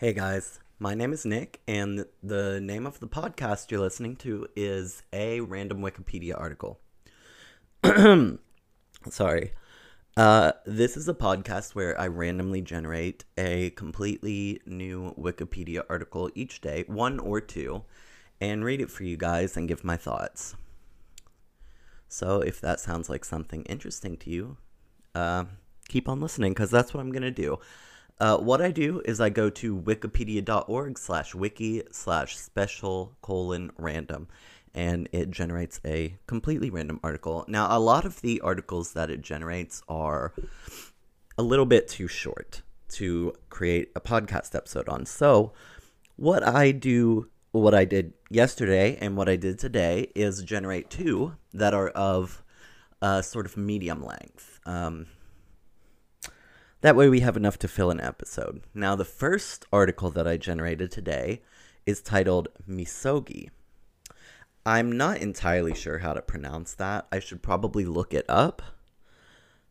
Hey guys, my name is Nick, and the name of the podcast you're listening to is a random Wikipedia article. Sorry. Uh, this is a podcast where I randomly generate a completely new Wikipedia article each day, one or two, and read it for you guys and give my thoughts. So if that sounds like something interesting to you, uh, keep on listening because that's what I'm going to do. Uh, what I do is I go to wikipedia.org slash wiki slash special colon random and it generates a completely random article. Now, a lot of the articles that it generates are a little bit too short to create a podcast episode on. So, what I do, what I did yesterday and what I did today is generate two that are of a sort of medium length. Um, that way we have enough to fill an episode. Now, the first article that I generated today is titled Misogi. I'm not entirely sure how to pronounce that. I should probably look it up.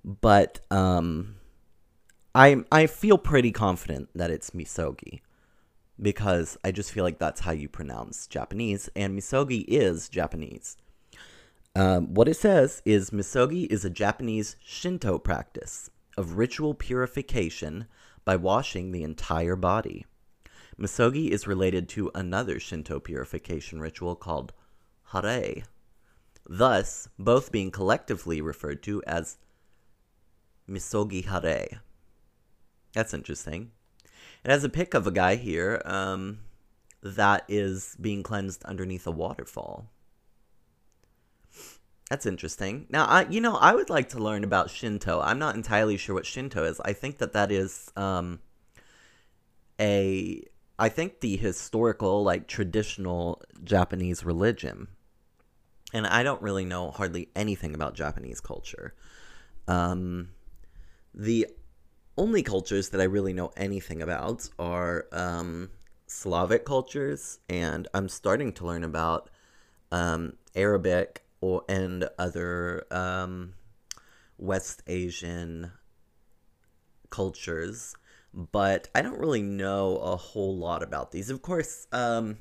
But um I I feel pretty confident that it's Misogi because I just feel like that's how you pronounce Japanese and Misogi is Japanese. Um, what it says is Misogi is a Japanese Shinto practice of ritual purification by washing the entire body. Misogi is related to another Shinto purification ritual called hare, thus both being collectively referred to as Misogi hare. That's interesting. It has a pic of a guy here um, that is being cleansed underneath a waterfall. That's interesting. Now, I you know I would like to learn about Shinto. I'm not entirely sure what Shinto is. I think that that is um, a I think the historical like traditional Japanese religion. And I don't really know hardly anything about Japanese culture. Um, the only cultures that I really know anything about are um, Slavic cultures, and I'm starting to learn about um, Arabic or and other um, West Asian cultures, but I don't really know a whole lot about these. Of course, um,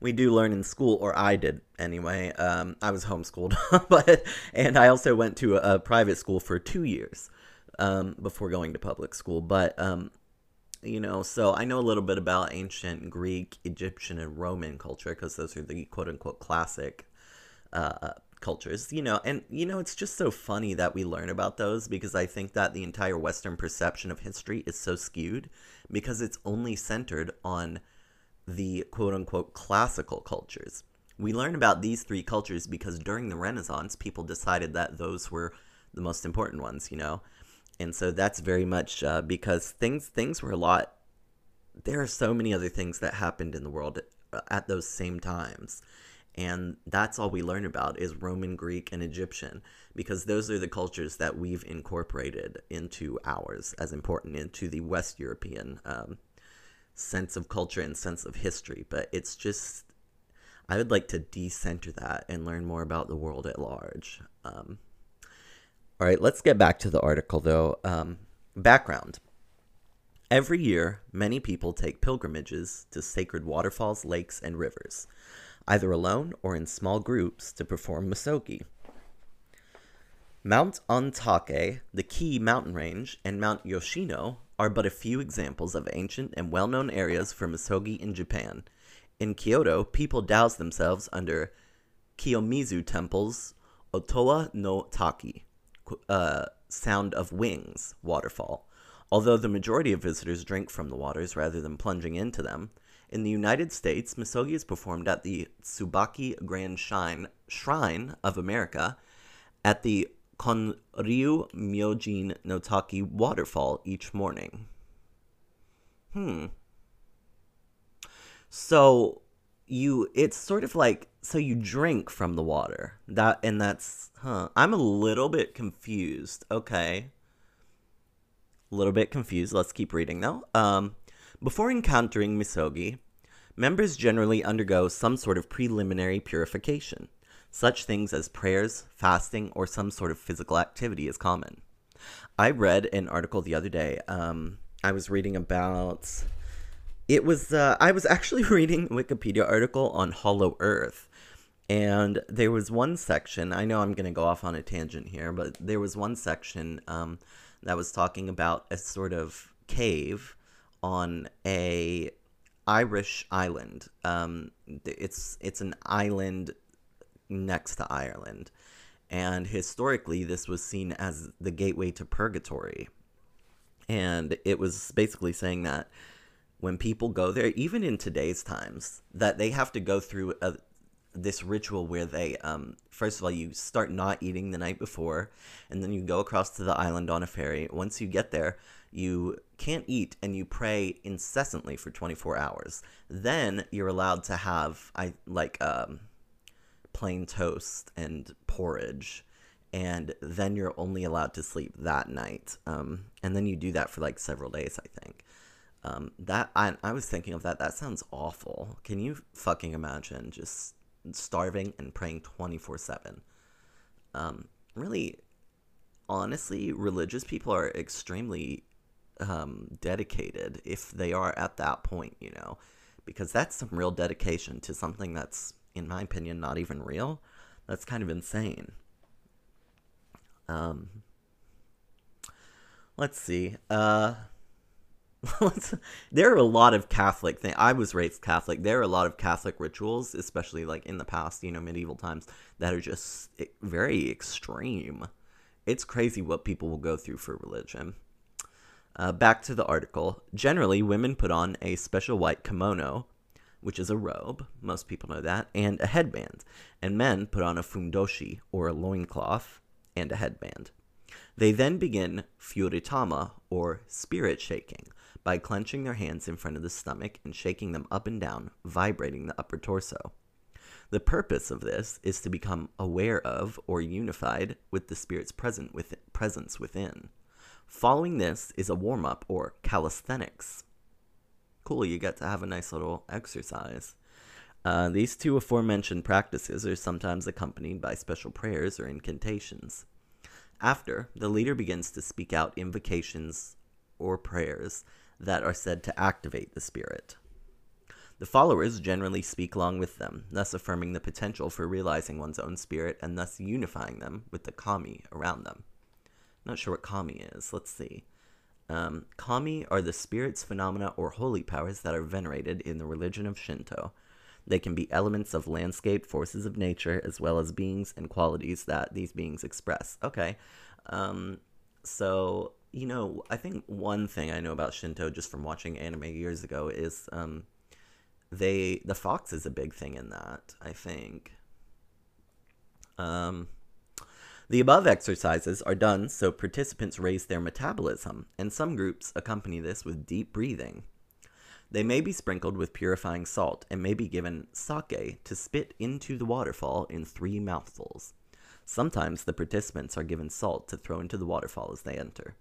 we do learn in school, or I did anyway. Um, I was homeschooled, but and I also went to a, private school for two years um, before going to public school. But um, you know, so I know a little bit about ancient Greek, Egyptian, and Roman culture because those are the quote unquote classic uh, cultures, you know, and you know, it's just so funny that we learn about those because I think that the entire Western perception of history is so skewed because it's only centered on the quote unquote classical cultures. We learn about these three cultures because during the Renaissance, people decided that those were the most important ones, you know, and so that's very much uh, because things things were a lot. There are so many other things that happened in the world uh, at those same times and that's all we learn about is roman greek and egyptian because those are the cultures that we've incorporated into ours as important into the west european um, sense of culture and sense of history. But it's just i would like to decenter that and learn more about the world at large. Um, all right let's get back to the article though. Um, background. Every year many people take pilgrimages to sacred waterfalls lakes and rivers either alone or in small groups, to perform misogi. Mount Ontake, the Kii mountain range, and Mount Yoshino are but a few examples of ancient and well known areas for misogi in Japan. In Kyoto, people douse themselves under Kiyomizu Temple's Otowa no Taki, uh, sound of wings waterfall. Although the majority of visitors drink from the waters rather than plunging into them, in the United States, misogi is performed at the Tsubaki Grand Shrine, Shrine of America at the Konryu Myojin Notaki waterfall each morning. Hmm. So you it's sort of like so you drink from the water. That and that's huh. I'm a little bit confused. Okay. A little bit confused. Let's keep reading though. Um before encountering misogi, members generally undergo some sort of preliminary purification. Such things as prayers, fasting, or some sort of physical activity is common. I read an article the other day. Um, I was reading about it was uh, I was actually reading a Wikipedia article on Hollow Earth, and there was one section. I know I'm gonna go off on a tangent here, but there was one section um, that was talking about a sort of cave on a Irish island. Um, it's it's an island next to Ireland, and historically this was seen as the gateway to purgatory. And it was basically saying that when people go there, even in today's times, that they have to go through a, this ritual where they, um, first of all, you start not eating the night before, and then you go across to the island on a ferry. Once you get there, you can't eat and you pray incessantly for 24 hours. Then you're allowed to have, I like, um, plain toast and porridge and then you're only allowed to sleep that night. Um, and then you do that for like several days, I think. Um, that I, I was thinking of that. That sounds awful. Can you fucking imagine just starving and praying twenty four seven? Um, really, honestly, religious people are extremely um, dedicated if they are at that point, you know, because that's some real dedication to something that's, in my opinion, not even real. That's kind of insane. Um, let's see. Uh, there are a lot of Catholic things. I was raised Catholic. There are a lot of Catholic rituals, especially like in the past, you know, medieval times, that are just very extreme. It's crazy what people will go through for religion. Uh, back to the article. Generally, women put on a special white kimono, which is a robe, most people know that, and a headband, and men put on a fundoshi, or a loincloth, and a headband. They then begin furitama, or spirit shaking, by clenching their hands in front of the stomach and shaking them up and down, vibrating the upper torso. The purpose of this is to become aware of or unified with the spirit's present with, presence within. Following this is a warm up or calisthenics. Cool, you get to have a nice little exercise. Uh, these two aforementioned practices are sometimes accompanied by special prayers or incantations. After, the leader begins to speak out invocations or prayers that are said to activate the spirit. The followers generally speak along with them, thus affirming the potential for realizing one's own spirit and thus unifying them with the kami around them. Not sure what kami is. Let's see. Um, kami are the spirits, phenomena, or holy powers that are venerated in the religion of Shinto. They can be elements of landscape, forces of nature, as well as beings and qualities that these beings express. Okay. Um, so you know, I think one thing I know about Shinto just from watching anime years ago is um, they the fox is a big thing in that. I think. Um, the above exercises are done so participants raise their metabolism, and some groups accompany this with deep breathing. They may be sprinkled with purifying salt and may be given sake to spit into the waterfall in three mouthfuls. Sometimes the participants are given salt to throw into the waterfall as they enter.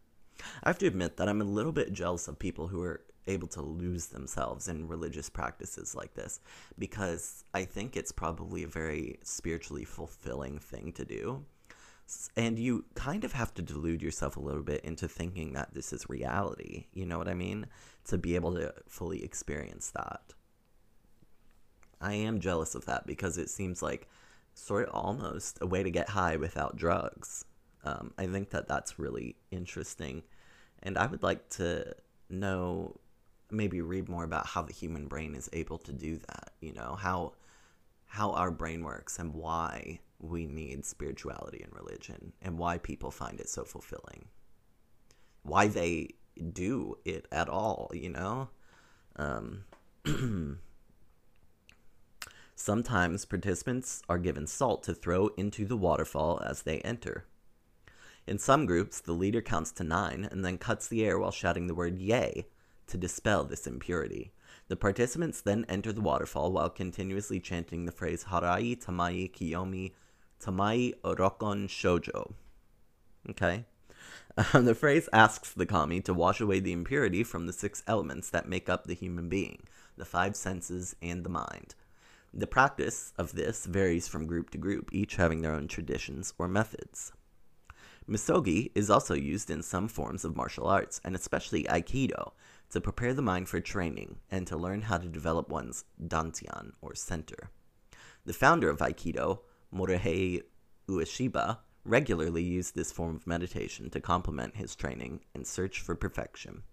I have to admit that I'm a little bit jealous of people who are able to lose themselves in religious practices like this because I think it's probably a very spiritually fulfilling thing to do. And you kind of have to delude yourself a little bit into thinking that this is reality. You know what I mean? To be able to fully experience that. I am jealous of that because it seems like sort of almost a way to get high without drugs. Um, I think that that's really interesting. And I would like to know, maybe read more about how the human brain is able to do that, you know, how how our brain works and why we need spirituality and religion and why people find it so fulfilling. Why they do it at all, you know? Um, Sometimes participants are given salt to throw into the waterfall as they enter. In some groups, the leader counts to nine and then cuts the air while shouting the word yay to dispel this impurity. The participants then enter the waterfall while continuously chanting the phrase Harai Tamai Kiyomi Tamai Orokon Shojo. Okay? Um, the phrase asks the kami to wash away the impurity from the six elements that make up the human being, the five senses, and the mind. The practice of this varies from group to group, each having their own traditions or methods. Misogi is also used in some forms of martial arts, and especially Aikido, to prepare the mind for training and to learn how to develop one's dantian, or center. The founder of Aikido, Morihei Ueshiba, regularly used this form of meditation to complement his training and search for perfection.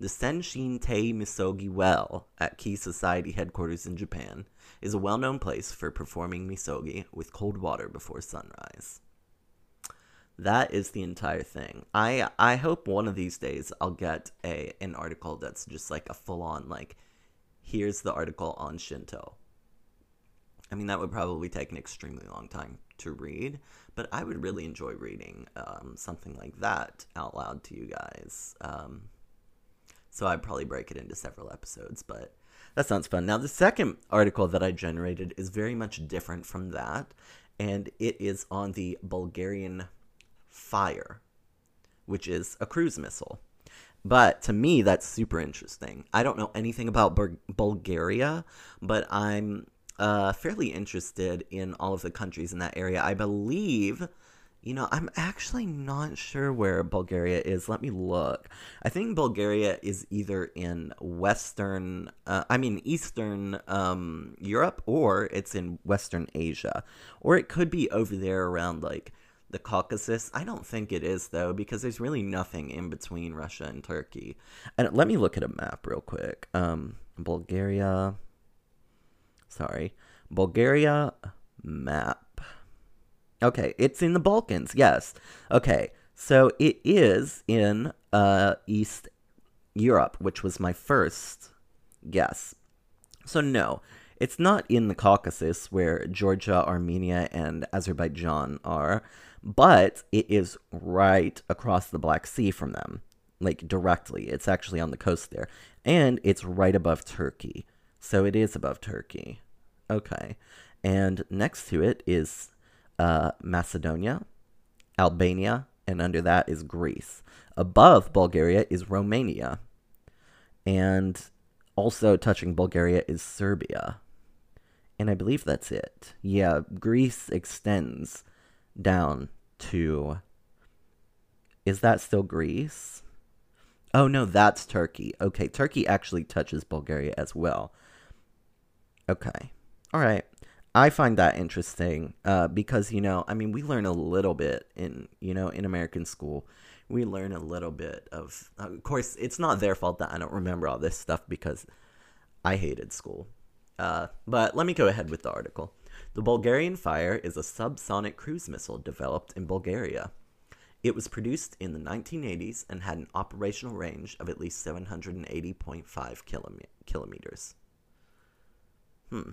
The Senshin Tei Misogi Well at Ki Society headquarters in Japan is a well known place for performing misogi with cold water before sunrise. That is the entire thing. I I hope one of these days I'll get a an article that's just like a full on like here's the article on Shinto. I mean that would probably take an extremely long time to read, but I would really enjoy reading um, something like that out loud to you guys. Um, so I'd probably break it into several episodes, but that sounds fun. Now the second article that I generated is very much different from that, and it is on the Bulgarian Fire, which is a cruise missile. But to me, that's super interesting. I don't know anything about Bur- Bulgaria, but I'm uh, fairly interested in all of the countries in that area. I believe, you know, I'm actually not sure where Bulgaria is. Let me look. I think Bulgaria is either in Western, uh, I mean, Eastern um, Europe, or it's in Western Asia. Or it could be over there around like the Caucasus. I don't think it is though, because there's really nothing in between Russia and Turkey. And let me look at a map real quick. Um, Bulgaria. Sorry, Bulgaria map. Okay, it's in the Balkans. Yes. Okay, so it is in uh, East Europe, which was my first guess. So no, it's not in the Caucasus where Georgia, Armenia, and Azerbaijan are but it is right across the Black Sea from them, like directly. It's actually on the coast there, and it's right above Turkey. So it is above Turkey. Okay. And next to it is uh, Macedonia, Albania, and under that is Greece. Above Bulgaria is Romania. And also touching Bulgaria is Serbia. And I believe that's it. Yeah, Greece extends down to. Is that still Greece? Oh no, that's Turkey. Okay, Turkey actually touches Bulgaria as well. Okay. All right. I find that interesting uh, because, you know, I mean, we learn a little bit in, you know, in American school. We learn a little bit of, of course, it's not their fault that I don't remember all this stuff because I hated school. Uh, but let me go ahead with the article. The Bulgarian Fire is a subsonic cruise missile developed in Bulgaria. It was produced in the 1980s and had an operational range of at least 780.5 kilometers. Hmm.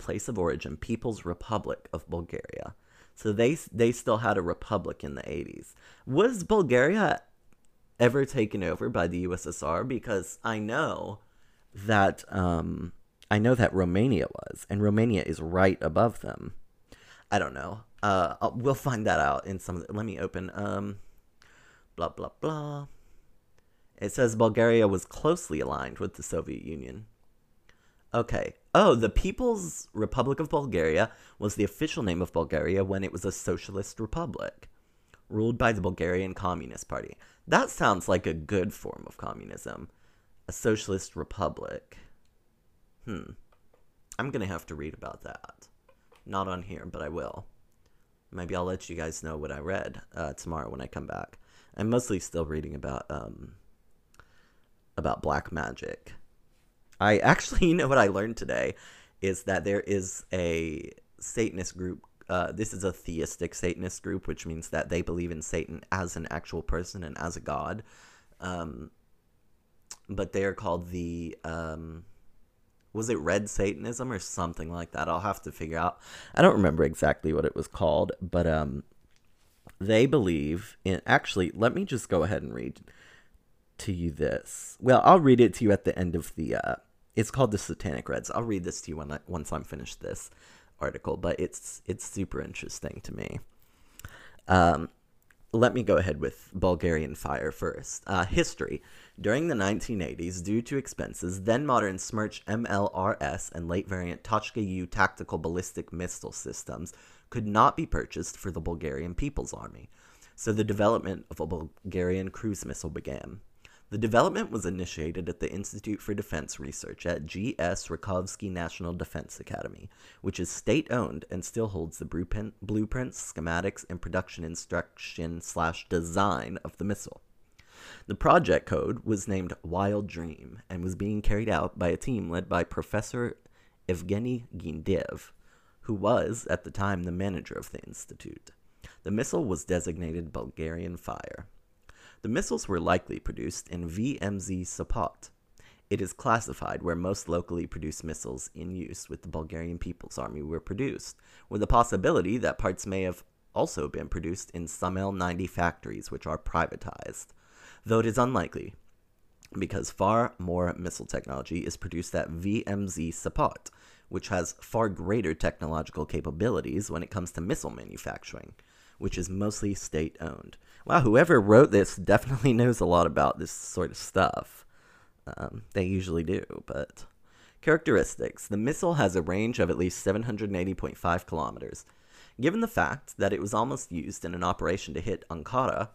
Place of origin People's Republic of Bulgaria. So they they still had a republic in the 80s. Was Bulgaria ever taken over by the USSR because I know that um I know that Romania was, and Romania is right above them. I don't know. Uh, I'll, we'll find that out in some. Let me open. Um, blah blah blah. It says Bulgaria was closely aligned with the Soviet Union. Okay. Oh, the People's Republic of Bulgaria was the official name of Bulgaria when it was a socialist republic, ruled by the Bulgarian Communist Party. That sounds like a good form of communism. A socialist republic. Hmm. I'm gonna have to read about that. Not on here, but I will. Maybe I'll let you guys know what I read uh, tomorrow when I come back. I'm mostly still reading about um about black magic. I actually, you know what I learned today is that there is a Satanist group. Uh, this is a theistic Satanist group, which means that they believe in Satan as an actual person and as a god. Um, but they are called the um, was it red satanism or something like that i'll have to figure out i don't remember exactly what it was called but um they believe in actually let me just go ahead and read to you this well i'll read it to you at the end of the uh it's called the satanic reds i'll read this to you when I, once i'm finished this article but it's it's super interesting to me um let me go ahead with Bulgarian Fire first. Uh, history. During the 1980s, due to expenses, then modern Smerch MLRS and late variant Tochka U tactical ballistic missile systems could not be purchased for the Bulgarian People's Army, so the development of a Bulgarian cruise missile began. The development was initiated at the Institute for Defense Research at G.S. Rakovsky National Defense Academy, which is state owned and still holds the blueprints, schematics, and production instruction slash design of the missile. The project code was named Wild Dream and was being carried out by a team led by Professor Evgeny Gindev, who was, at the time, the manager of the institute. The missile was designated Bulgarian Fire. The missiles were likely produced in VMZ Sopot. It is classified where most locally produced missiles in use with the Bulgarian People's Army were produced, with the possibility that parts may have also been produced in some L 90 factories which are privatized, though it is unlikely because far more missile technology is produced at VMZ Sopot, which has far greater technological capabilities when it comes to missile manufacturing, which is mostly state owned. Wow, whoever wrote this definitely knows a lot about this sort of stuff. Um, they usually do, but. Characteristics The missile has a range of at least 780.5 kilometers. Given the fact that it was almost used in an operation to hit Ankara.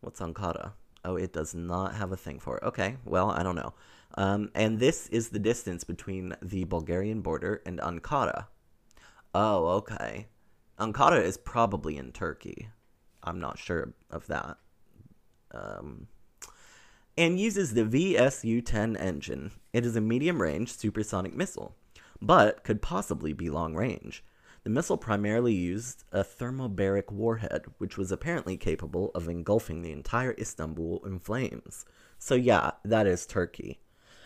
What's Ankara? Oh, it does not have a thing for it. Okay, well, I don't know. Um, and this is the distance between the Bulgarian border and Ankara. Oh, okay. Ankara is probably in Turkey. I'm not sure of that. Um, and uses the VSU 10 engine. It is a medium range supersonic missile, but could possibly be long range. The missile primarily used a thermobaric warhead, which was apparently capable of engulfing the entire Istanbul in flames. So, yeah, that is Turkey.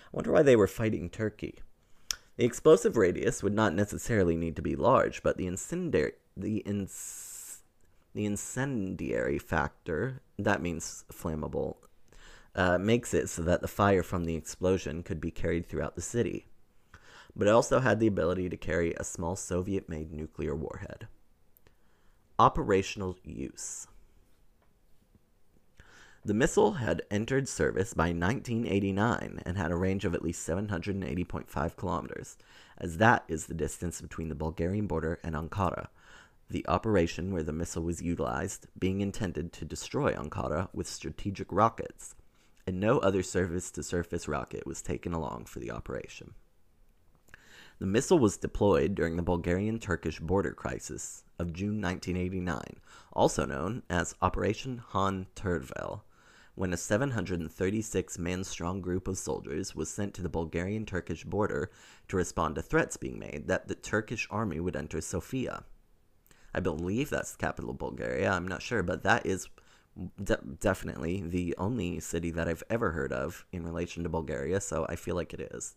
I wonder why they were fighting Turkey. The explosive radius would not necessarily need to be large, but the incendiary, the, the incendiary factor, that means flammable, uh, makes it so that the fire from the explosion could be carried throughout the city but it also had the ability to carry a small Soviet made nuclear warhead. Operational use The missile had entered service by 1989 and had a range of at least 780.5 kilometers, as that is the distance between the Bulgarian border and Ankara. The operation where the missile was utilized being intended to destroy Ankara with strategic rockets, and no other surface to surface rocket was taken along for the operation. The missile was deployed during the Bulgarian Turkish border crisis of June 1989, also known as Operation Han Tervel, when a 736 man strong group of soldiers was sent to the Bulgarian Turkish border to respond to threats being made that the Turkish army would enter Sofia. I believe that's the capital of Bulgaria, I'm not sure, but that is de- definitely the only city that I've ever heard of in relation to Bulgaria, so I feel like it is.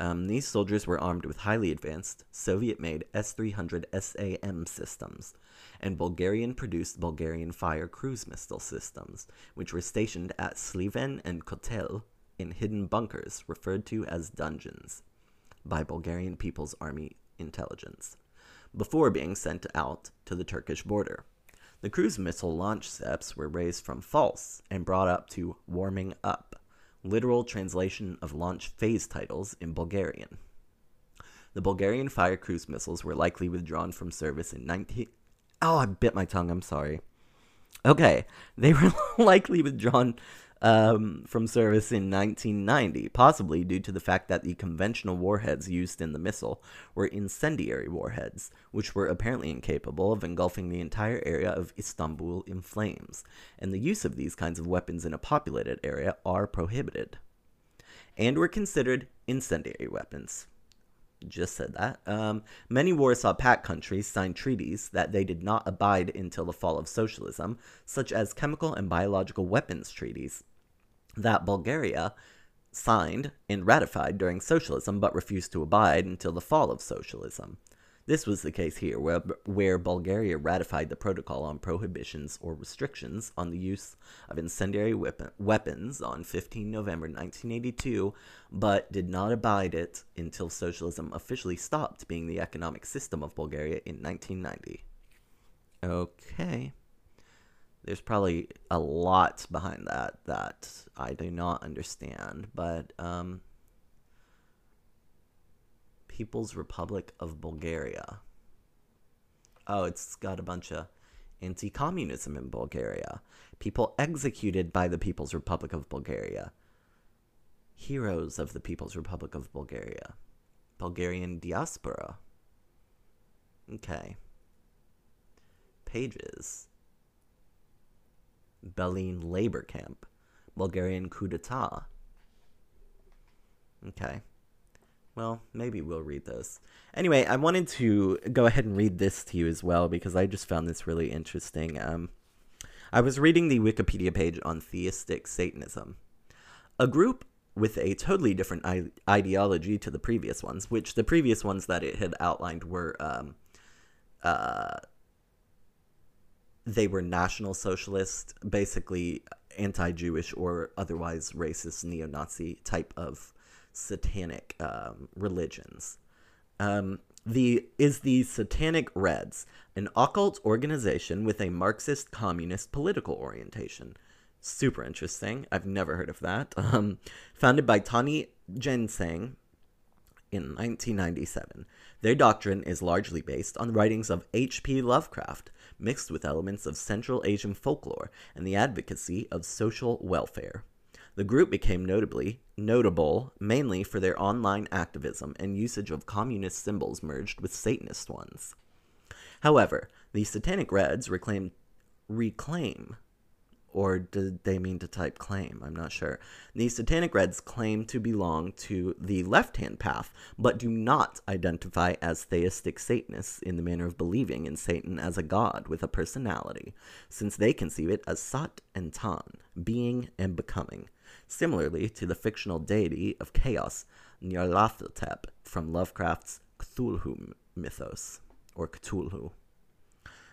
Um, these soldiers were armed with highly advanced Soviet made S 300 SAM systems and Bulgarian produced Bulgarian Fire cruise missile systems, which were stationed at Sliven and Kotel in hidden bunkers referred to as dungeons by Bulgarian People's Army intelligence, before being sent out to the Turkish border. The cruise missile launch steps were raised from false and brought up to warming up literal translation of launch phase titles in Bulgarian. The Bulgarian fire cruise missiles were likely withdrawn from service in 19. Oh, I bit my tongue. I'm sorry. Okay, they were likely withdrawn um, from service in 1990, possibly due to the fact that the conventional warheads used in the missile were incendiary warheads, which were apparently incapable of engulfing the entire area of Istanbul in flames, and the use of these kinds of weapons in a populated area are prohibited, and were considered incendiary weapons just said that. Um, many Warsaw Pact countries signed treaties that they did not abide until the fall of socialism, such as chemical and biological weapons treaties that Bulgaria signed and ratified during socialism but refused to abide until the fall of socialism. This was the case here, where, where Bulgaria ratified the protocol on prohibitions or restrictions on the use of incendiary weapon, weapons on 15 November 1982, but did not abide it until socialism officially stopped being the economic system of Bulgaria in 1990. Okay. There's probably a lot behind that that I do not understand, but um, People's Republic of Bulgaria. Oh, it's got a bunch of anti communism in Bulgaria, people executed by the People's Republic of Bulgaria, heroes of the People's Republic of Bulgaria, Bulgarian diaspora. Okay. Pages. Belin labor camp, Bulgarian coup d'etat. Okay. Well, maybe we'll read this. Anyway, I wanted to go ahead and read this to you as well because I just found this really interesting. Um, I was reading the Wikipedia page on theistic Satanism, a group with a totally different I- ideology to the previous ones, which the previous ones that it had outlined were um, uh, they were national socialist, basically anti-Jewish or otherwise racist neo-Nazi type of satanic um, religions. Um, the is the Satanic Reds, an occult organization with a Marxist communist political orientation. Super interesting. I've never heard of that. Um, founded by Tani Jantsang in 1997. Their doctrine is largely based on the writings of H.P. Lovecraft, mixed with elements of Central Asian folklore and the advocacy of social welfare. The group became notably notable mainly for their online activism and usage of communist symbols merged with Satanist ones. However, the Satanic Reds reclaim reclaim or did they mean to type claim? I'm not sure. The Satanic Reds claim to belong to the left hand path, but do not identify as theistic Satanists in the manner of believing in Satan as a god with a personality, since they conceive it as Sat and Tan, being and becoming, similarly to the fictional deity of chaos, Nyarlathotep, from Lovecraft's Cthulhu mythos, or Cthulhu.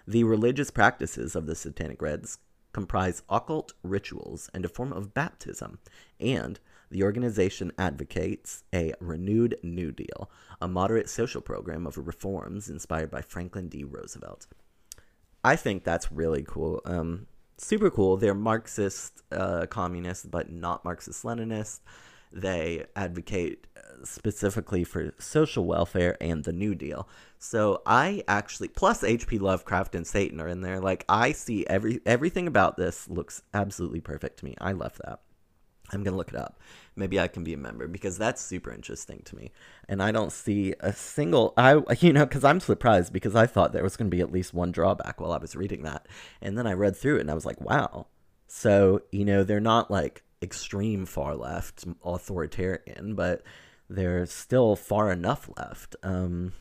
The religious practices of the Satanic Reds comprise occult rituals and a form of baptism, and the organization advocates a renewed New Deal, a moderate social program of reforms inspired by Franklin D. Roosevelt. I think that's really cool. Um, super cool. They're Marxist uh, communists, but not Marxist Leninist. They advocate uh, specifically for social welfare and the New Deal. So I actually plus H.P. Lovecraft and Satan are in there. Like I see every everything about this looks absolutely perfect to me. I love that. I'm gonna look it up. Maybe I can be a member because that's super interesting to me. And I don't see a single I you know because I'm surprised because I thought there was gonna be at least one drawback while I was reading that, and then I read through it and I was like, wow. So you know they're not like extreme far left authoritarian, but they're still far enough left. Um,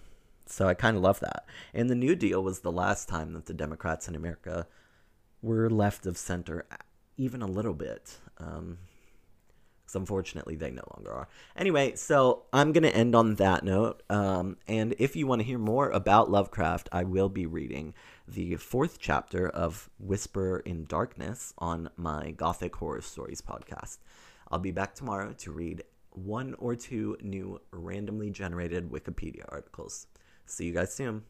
so I kind of love that. And the New Deal was the last time that the Democrats in America were left of center, even a little bit. Um, unfortunately they no longer are. Anyway, so I'm going to end on that note. Um, and if you want to hear more about Lovecraft, I will be reading the fourth chapter of Whisper in Darkness on my Gothic Horror Stories podcast. I'll be back tomorrow to read one or two new randomly generated Wikipedia articles. See you guys soon.